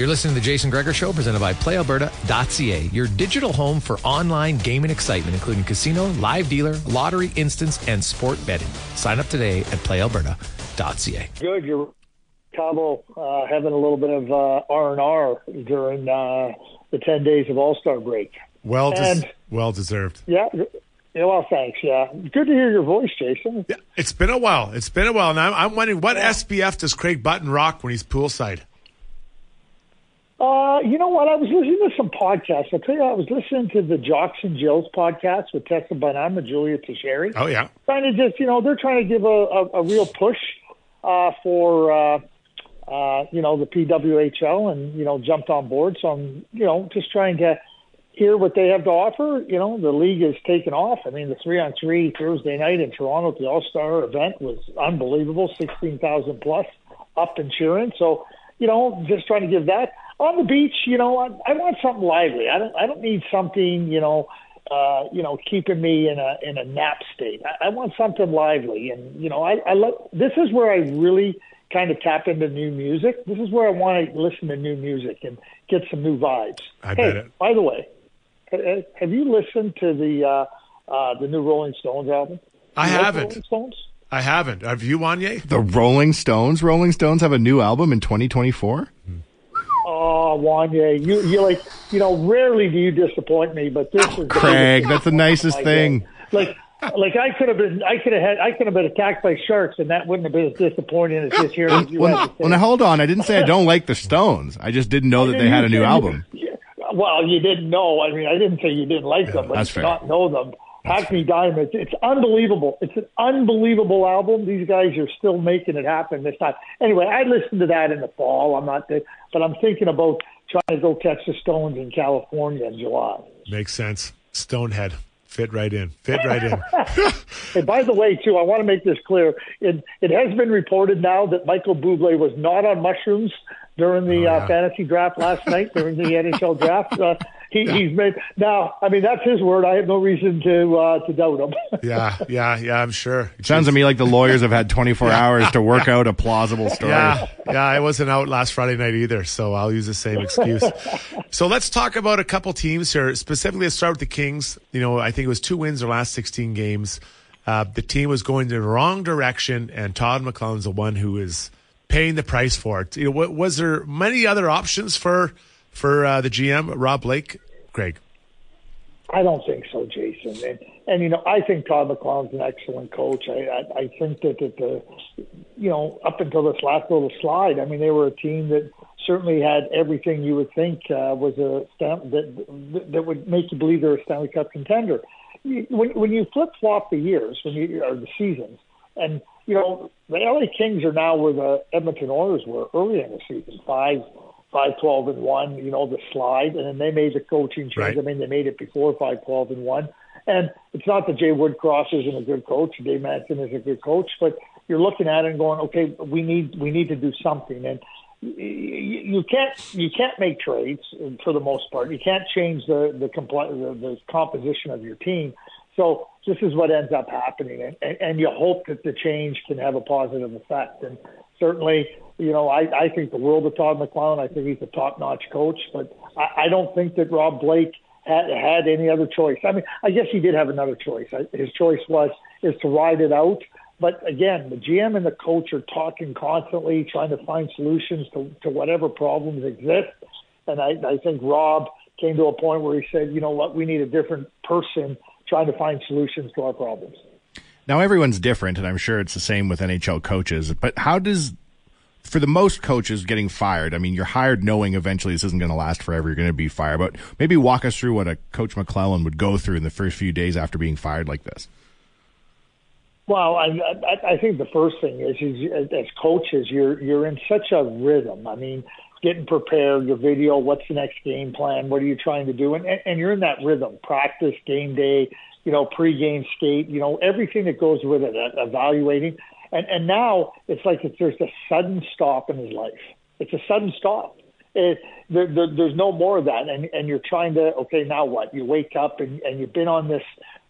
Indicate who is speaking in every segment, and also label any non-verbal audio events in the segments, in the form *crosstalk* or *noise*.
Speaker 1: You're listening to the Jason Gregor Show, presented by PlayAlberta.ca, your digital home for online gaming excitement, including casino, live dealer, lottery, instance, and sport betting. Sign up today at PlayAlberta.ca.
Speaker 2: Good. You're Cabo uh, having a little bit of uh, R and R during uh, the ten days of All Star break.
Speaker 3: Well, des-
Speaker 2: And-
Speaker 3: well deserved.
Speaker 2: Yeah. Yeah, well, thanks. Yeah, good to hear your voice, Jason.
Speaker 3: Yeah, it's been a while. It's been a while. and I'm wondering what SPF does Craig Button rock when he's poolside?
Speaker 2: Uh, you know what? I was listening to some podcasts. I'll tell you, I was listening to the Jocks and Jills podcast with Tessa Bonhomme and Julia Tocheri.
Speaker 3: Oh yeah,
Speaker 2: trying to just, you know, they're trying to give a, a, a real push uh, for, uh, uh, you know, the PWHL and, you know, jumped on board. So I'm, you know, just trying to hear what they have to offer. You know, the league has taken off. I mean, the three on three Thursday night in Toronto at the All Star event was unbelievable 16,000 plus up and cheering. So, you know, just trying to give that. On the beach, you know, I, I want something lively. I don't, I don't need something, you know, uh, you know, keeping me in a in a nap state. I, I want something lively, and you know, I, I love. This is where I really kind of tap into new music. This is where I want to listen to new music and get some new vibes.
Speaker 3: I
Speaker 2: hey,
Speaker 3: bet it.
Speaker 2: by the way, have you listened to the uh, uh, the new Rolling Stones album?
Speaker 3: I
Speaker 2: You
Speaker 3: haven't.
Speaker 2: Rolling Stones.
Speaker 3: I haven't. Have you, Wanye?
Speaker 4: The Rolling Stones. Rolling Stones have a new album in 2024.
Speaker 2: Oh, Wanye, you you like you know. Rarely do you disappoint me, but this oh, is
Speaker 4: Craig, that's the nicest thing.
Speaker 2: Like, like I could have been, I could have had, I could have been attacked by sharks, and that wouldn't have been as disappointing as this here. as you
Speaker 4: Well, well, now hold on. I didn't say I don't like the Stones. I just didn't know that they had a new album.
Speaker 2: Well, you didn't know. I mean, I didn't say you didn't like them, but
Speaker 4: that's fair.
Speaker 2: not know them. Hackney Diamonds. It's unbelievable. It's an unbelievable album. These guys are still making it happen this time. Anyway, I listened to that in the fall. I'm not, but I'm thinking about trying to go catch the Stones in California in July.
Speaker 3: Makes sense. Stonehead. Fit right in. Fit right in. *laughs* *laughs*
Speaker 2: And by the way, too, I want to make this clear. It, it has been reported now that Michael Bublé was not on mushrooms during the
Speaker 3: Oh,
Speaker 2: uh, fantasy draft last night, during the *laughs* NHL draft. Uh, he, he's made now. I mean, that's his word. I have no reason to uh, to doubt him. *laughs*
Speaker 3: yeah, yeah, yeah. I'm sure.
Speaker 4: Sounds to me like the lawyers have had 24 *laughs* hours to work out a plausible story.
Speaker 3: Yeah, yeah. I wasn't out last Friday night either, so I'll use the same excuse. so let's talk about a couple teams here. Specifically, let's start with the Kings. You know, I think it was two wins their last 16 games. Uh, the team was going the wrong direction, and Todd McLellan's the one who is paying the price for it. You know, was there many other options for for uh, the GM Rob Blake, Greg?
Speaker 2: I don't think so, Jason. And and you know, I think Todd McLellan's an excellent coach. I I, I think that that the you know up until this last little slide, I mean, they were a team that certainly had everything you would think uh, was a that that would make you believe they're a Stanley Cup contender. When when you flip flop the years, when you or the seasons, and you know the LA Kings are now where the Edmonton Oilers were early in the season, five five twelve and one, you know, the slide, and then they made the coaching change. Right. I mean, they made it before five twelve and one. And it's not that Jay Woodcroft isn't a good coach, Dave Manson is a good coach, but you're looking at it and going, okay, we need we need to do something. And you can't you can't make trades for the most part. You can't change the the, compl- the, the composition of your team. So this is what ends up happening, and, and, and you hope that the change can have a positive effect. And certainly, you know, I, I think the world of Todd McLellan. I think he's a top-notch coach, but I, I don't think that Rob Blake had had any other choice. I mean, I guess he did have another choice. His choice was is to ride it out but again, the GM and the coach are talking constantly, trying to find solutions to, to whatever problems exist. And I, I think Rob came to a point where he said, you know what, we need a different person trying to find solutions to our problems.
Speaker 4: Now, everyone's different, and I'm sure it's the same with NHL coaches. But how does, for the most coaches getting fired, I mean, you're hired knowing eventually this isn't going to last forever. You're going to be fired. But maybe walk us through what a Coach McLellan would go through in the first few days after being fired like this.
Speaker 2: Well, I, I, I think the first thing is, is as coaches, you're you're in such a rhythm. I mean, getting prepared, your video, what's the next game plan, what are you trying to do, and and you're in that rhythm. Practice, game day, you know, pregame skate, you know, everything that goes with it, uh, evaluating, and and now it's like if there's a sudden stop in his life. It's a sudden stop. It, there, there, there's no more of that, and and you're trying to okay, now what? You wake up and and you've been on this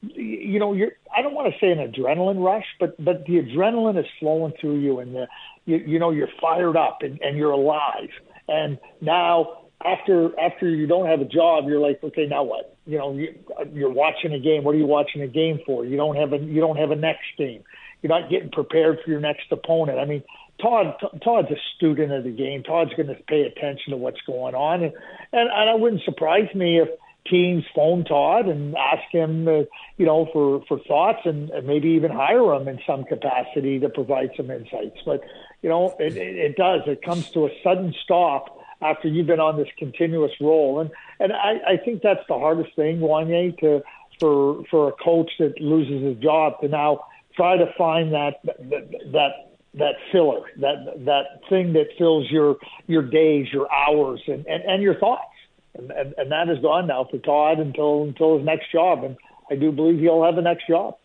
Speaker 2: you know, you're I don't want to say an adrenaline rush, but but the adrenaline is flowing through you, and the you, you know you're fired up and, and you're alive. And now after after you don't have a job, you're like, okay, now what? You know, you, you're watching a game. What are you watching a game for? You don't have a you don't have a next game. You're not getting prepared for your next opponent. I mean, Todd Todd's a student of the game. Todd's going to pay attention to what's going on, and and, and it wouldn't surprise me if teams phone Todd and ask him, uh, you know, for for thoughts and, and maybe even hire him in some capacity to provide some insights. But you know, it, it, does. It comes to a sudden stop after you've been on this continuous roll, and and I, I think that's the hardest thing, Wanye, to for for a coach that loses his job to now try to find that that. that that filler, that that thing that fills your your days, your hours, and, and, and your thoughts and, and, and that is gone now for Todd until until his next job, and I do believe he'll have the next job.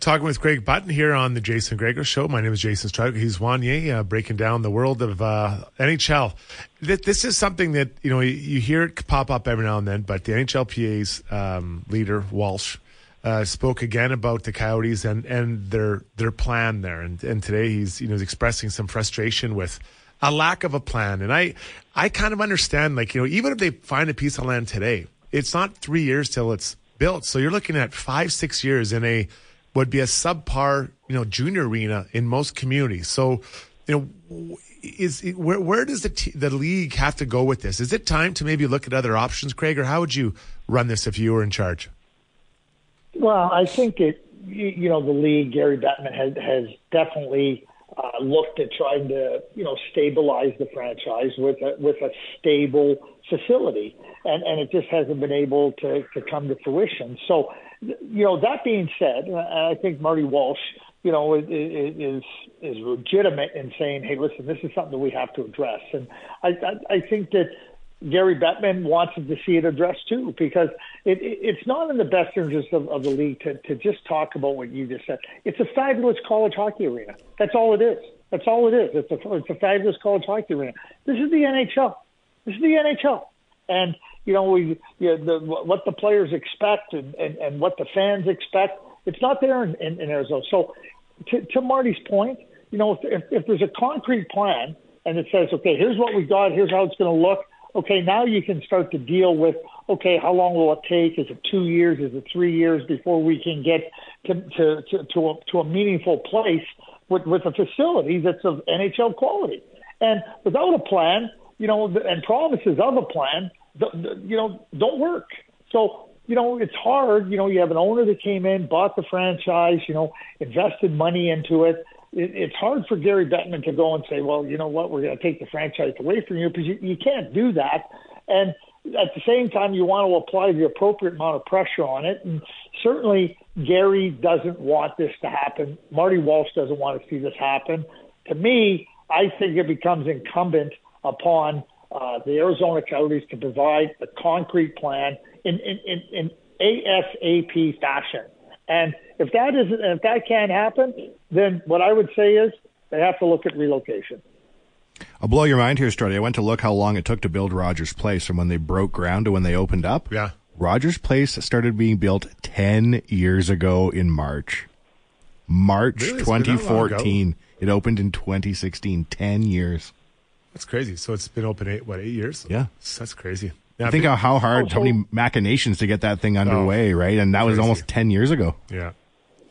Speaker 3: Talking with Craig Button here on the Jason Gregor Show. My name is Jason Strudwick. He's Wanye, uh, breaking down the world of uh, NHL. This is something that you know you hear it pop up every now and then, but the NHLPA's um, leader Walsh uh, spoke again about the Coyotes and, and their their plan there, and, and today he's you know expressing some frustration with a lack of a plan. And I, I kind of understand, like, you know, even if they find a piece of land today, it's not three years till it's built. So you're looking at five, six years in a, would be a subpar, you know, junior arena in most communities. So, you know, is where where does the t- the league have to go with this? Is it time to maybe look at other options, Craig, or how would you run this if you were in charge?
Speaker 2: Well, I think it. You know, the league, Gary Bettman has has definitely uh, looked at trying to you know stabilize the franchise with a, with a stable facility, and and it just hasn't been able to to come to fruition. So, you know, that being said, I think Marty Walsh, you know, is is legitimate in saying, hey, listen, this is something that we have to address, and I I, I think that Gary Bettman wants to see it addressed too, because it, it, it's not in the best interest of, of the league to, to just talk about what you just said. It's a fabulous college hockey arena. That's all it is. That's all it is. It's a, it's a fabulous college hockey arena. This is the NHL. This is the NHL. And, you know, we, you know, the, what the players expect and, and, and what the fans expect, it's not there in, in, in Arizona. So, to, to Marty's point, you know, if, if, if there's a concrete plan and it says, okay, here's what we got, here's how it's going to look, okay, now you can start to deal with, okay, how long will it take? Is it two years? Is it three years before we can get to to to, to, a, to a meaningful place with with a facility that's of NHL quality? And without a plan, you know, and promises of a plan, you know, don't work. So you know, it's hard. You know, you have an owner that came in, bought the franchise, you know, invested money into it. it it's hard for Gary Bettman to go and say, well, you know what, we're going to take the franchise away from you because you, you can't do that. And at the same time, you want to apply the appropriate amount of pressure on it. And certainly, Gary doesn't want this to happen. Marty Walsh doesn't want to see this happen. To me, I think it becomes incumbent upon uh, the Arizona Coyotes to provide a concrete plan in, in, in, in ASAP fashion. And if that isn't, if that can't happen, then what I would say is they have to look at relocation.
Speaker 4: I'll blow your mind here, Struddy. I went to look how long it took to build Rogers Place from when they broke ground to when they opened up.
Speaker 3: Yeah.
Speaker 4: Rogers Place started being built 10 years ago in March. March
Speaker 3: Really? It's been that long
Speaker 4: 2014. It opened in 2016. 10 years.
Speaker 3: That's crazy. So it's been open eight, what, eight years?
Speaker 4: Yeah.
Speaker 3: That's, that's crazy. Yeah,
Speaker 4: Think
Speaker 3: big-
Speaker 4: how hard,
Speaker 2: Oh,
Speaker 4: how many oh, machinations to get that thing underway, oh, right? And that was
Speaker 3: crazy.
Speaker 4: almost 10 years ago.
Speaker 3: Yeah.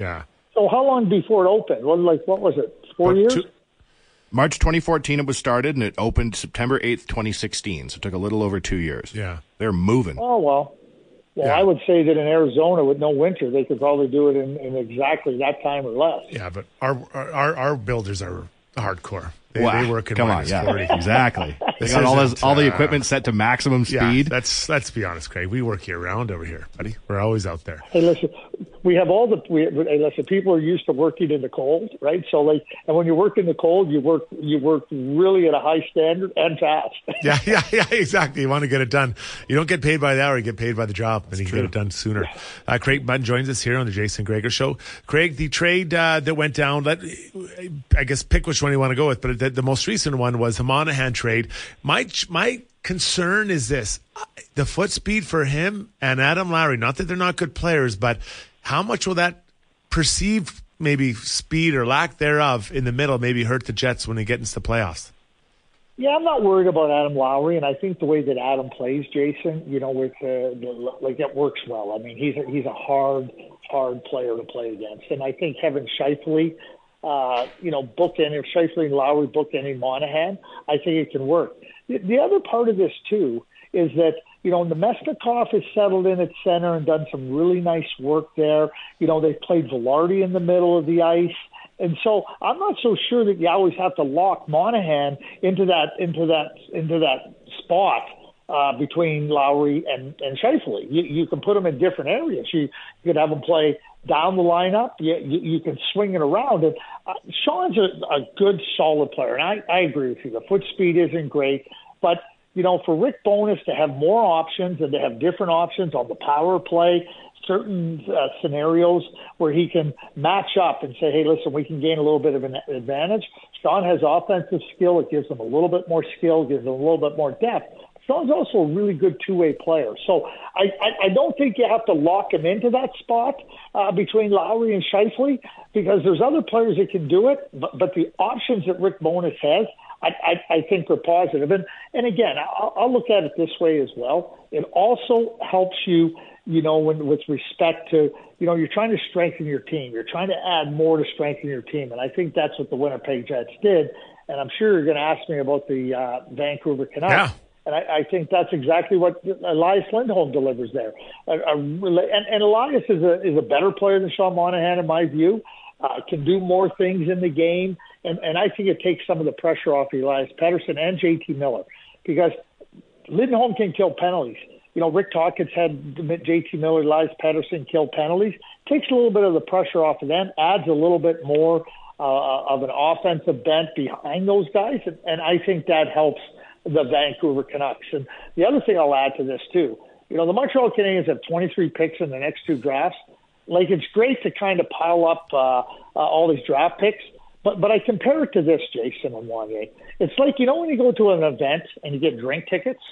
Speaker 3: Yeah.
Speaker 2: So how long before it opened? What like what was it? Four
Speaker 3: About
Speaker 2: years?
Speaker 3: two-
Speaker 4: March 2014 it was started and it opened September 8th, 2016. So it took a little over two years.
Speaker 3: Yeah.
Speaker 4: They're moving.
Speaker 2: Oh well. Well,
Speaker 3: Yeah.
Speaker 2: I would say that in Arizona with no winter, they could probably do it in, in exactly that time or less.
Speaker 3: Yeah, but our our our builders are hardcore. They,
Speaker 4: Wow.
Speaker 3: they work in
Speaker 4: Come on, yeah,
Speaker 3: 40.
Speaker 4: exactly. *laughs* they got all this, all the equipment set to maximum
Speaker 3: Yeah,
Speaker 4: speed.
Speaker 3: that's let's be honest, Craig. We work year round over here, buddy. We're always out there.
Speaker 2: Hey, listen, we have all the. We, hey, listen, people are used to working in the cold, right? So, like, and when you work in the cold, you work you work really at a high standard and fast. *laughs*
Speaker 3: Yeah, yeah, yeah, exactly. You want to get it done. You don't get paid by the hour; you get paid by the job, and you can get it done sooner. Uh, Craig Button joins us here on the Jason Gregor Show. Craig, the trade uh, that went down. Let I guess pick which one you want to go with, but the, most recent one was the Monahan trade. My my concern is this: the foot speed for him and Adam Lowry. Not that they're not good players, but how much will that perceived maybe speed or lack thereof in the middle maybe hurt the Jets when they get into the playoffs?
Speaker 2: Yeah, I'm not worried about Adam Lowry, and I think the way that Adam plays, Jason, you know, with the, like it works well. I mean, he's a, he's a hard, hard player to play against, and I think Kevin Scheifele, uh, you know, book any Scheifele and Lowry book any Monahan, I think it can work. The, the other part of this too is that you know Namestnikov has settled in at center and done some really nice work there. You know, they've played Vilardi in the middle of the ice. And so I'm not so sure that you always have to lock Monahan into that into that into that spot uh, between Lowry and and Scheifele. You, you can put them in different areas. You, you could have them play down the lineup. You, you, you can swing it around. And uh, Sean's a, a good, solid player, and I, I agree with you. The foot speed isn't great, but you know, for Rick Bowness to have more options and to have different options on the power play, certain uh, scenarios where he can match up and say, hey, listen, we can gain a little bit of an advantage. Sean has offensive skill. It gives him a little bit more skill, gives him a little bit more depth. Sean's also a really good two-way player. So I, I, I don't think you have to lock him into that spot uh, between Lowry and Scheifele because there's other players that can do it, but, but the options that Rick Bowness has, I, I, I think are positive. And, and again, I'll, I'll look at it this way as well. It also helps you, you know, when, with respect to, you know, you're trying to strengthen your team. You're trying to add more to strengthen your team. And I think that's what the Winnipeg Jets did. And I'm sure you're going to ask me about the uh, Vancouver Canucks.
Speaker 3: Yeah.
Speaker 2: And I, I think that's exactly what Elias Lindholm delivers there. A, a, and, and Elias is a is a better player than Sean Monahan in my view. Uh, can do more things in the game, and and I think it takes some of the pressure off Elias Pettersson and JT Miller because Lindholm can kill penalties. You know, Rick Tocchet had JT Miller, Elias Pettersson kill penalties. Takes a little bit of the pressure off of them, adds a little bit more uh, of an offensive bent behind those guys, and, and I think that helps the Vancouver Canucks. And the other thing I'll add to this too, you know, the Montreal Canadiens have 23 picks in the next two drafts. Like it's great to kind of pile up uh, uh, all these draft picks, but but I compare it to this, Jason and Wanye. It's like you know when you go to an event and you get drink tickets,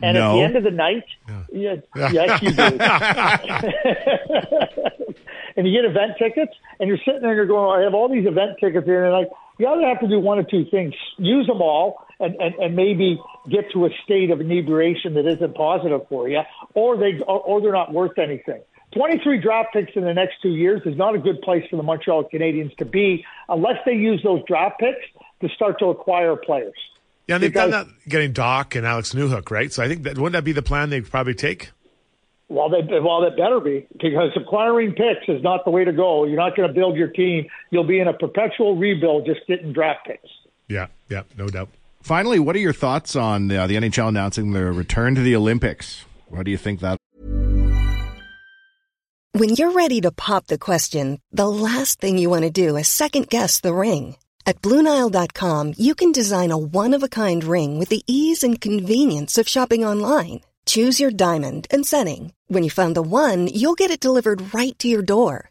Speaker 2: and at the end of the night, yeah, yes you do. *laughs* and you get event tickets, and you're sitting there and you're going, I have all these event tickets here, and like you either have to do one of two things: use them all, and, and, and maybe get to a state of inebriation that isn't positive for you, or they or, or they're not worth anything. 23 draft picks in the next two years is not a good place for the Montreal Canadiens to be unless they use those draft picks to start to acquire players.
Speaker 3: Yeah, and they've done that getting Dach and Alex Newhook, right? So I think that wouldn't that be the plan they'd probably take?
Speaker 2: Well, they well that better be because acquiring picks is not the way to go. You're not going to build your team. You'll be in a perpetual rebuild just getting draft picks.
Speaker 3: Yeah, yeah, no doubt.
Speaker 4: Finally, what are your thoughts on uh, the NHL announcing their return to the Olympics? What do you think that?
Speaker 5: When you're ready to pop the question, the last thing you want to do is second guess the ring. At BlueNile.com, you can design a one of a kind ring with the ease and convenience of shopping online. Choose your diamond and setting. When you find the one, you'll get it delivered right to your door.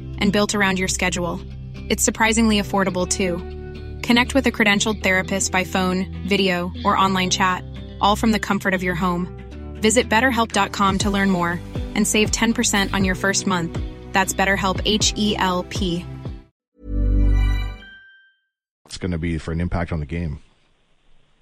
Speaker 6: and built around your schedule. It's surprisingly affordable too. Connect with a credentialed therapist by phone, video, or online chat, all from the comfort of your home. Visit betterhelp.com to learn more and save 10% on your first month. That's BetterHelp H E L P.
Speaker 4: It's going to be for an impact on the game.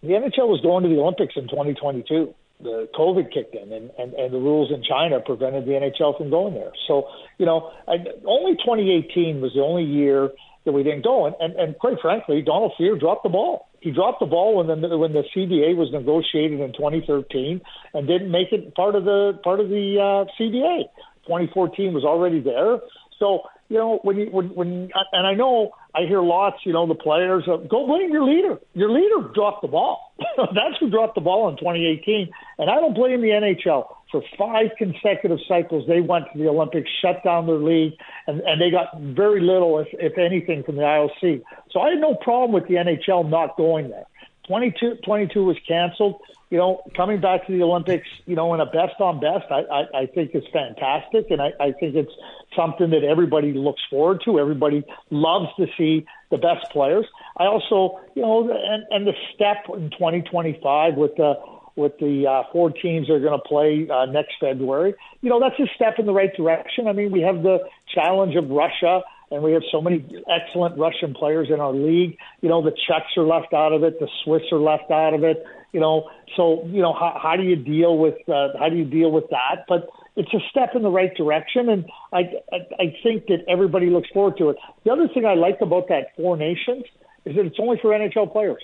Speaker 2: The NHL was going to the Olympics in 2022. The COVID kicked in, and, and, and the rules in China prevented the NHL from going there. So, you know, I, only 2018 was the only year that we didn't go. And, and, and quite frankly, Donald Fehr dropped the ball. He dropped the ball when the when the CBA was negotiated in 2013, and didn't make it part of the part of the uh, CBA. 2014 was already there. So you know when you when when and I know I hear lots. You know the players uh, go blame your leader. Your leader dropped the ball. *laughs* That's who dropped the ball in 2018, and I don't blame the NHL for five consecutive cycles, they went to the Olympics, shut down their league, and, and they got very little, if, if anything, from the IOC. So I had no problem with the NHL not going there. 22, 22 was canceled. You know, coming back to the Olympics, you know, in a best on best, I, I, I think it's fantastic, and I, I think it's something that everybody looks forward to. Everybody loves to see the best players. I also, you know, and, and the step in 2025 with the with the uh, four teams that are going to play uh, next February. You know, that's a step in the right direction. I mean, we have the challenge of Russia, and we have so many excellent Russian players in our league. You know, the Czechs are left out of it, the Swiss are left out of it. You know, so you know, how, how do you deal with uh, how do you deal with that? But it's a step in the right direction, and I, I I think that everybody looks forward to it. The other thing I like about that four nations is that it's only for NHL players.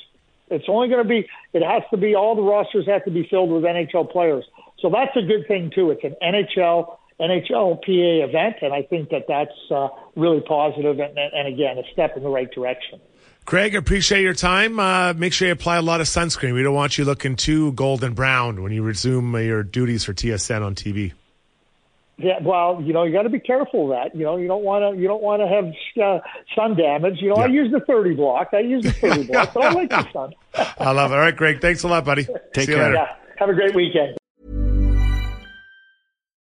Speaker 2: It's only going to be, it has to be, all the rosters have to be filled with NHL players. So that's a good thing, too. It's an NHL, NHLPA event, and I think that that's uh, really positive and, and, again, a step in the right direction.
Speaker 3: Craig, appreciate your time. Uh, make sure you apply a lot of sunscreen. We don't want you looking too golden brown when you resume your duties for TSN on TV.
Speaker 2: Yeah, well, you know, you got to be careful of that. You know, you don't want to you don't want to have uh, sun damage. You know, yeah. I use the thirty block. I use the thirty *laughs* block, but I like the sun.
Speaker 3: I love it. All right, Greg. Thanks a lot, buddy.
Speaker 4: Take
Speaker 3: See
Speaker 4: care.
Speaker 2: Yeah. Have a great weekend.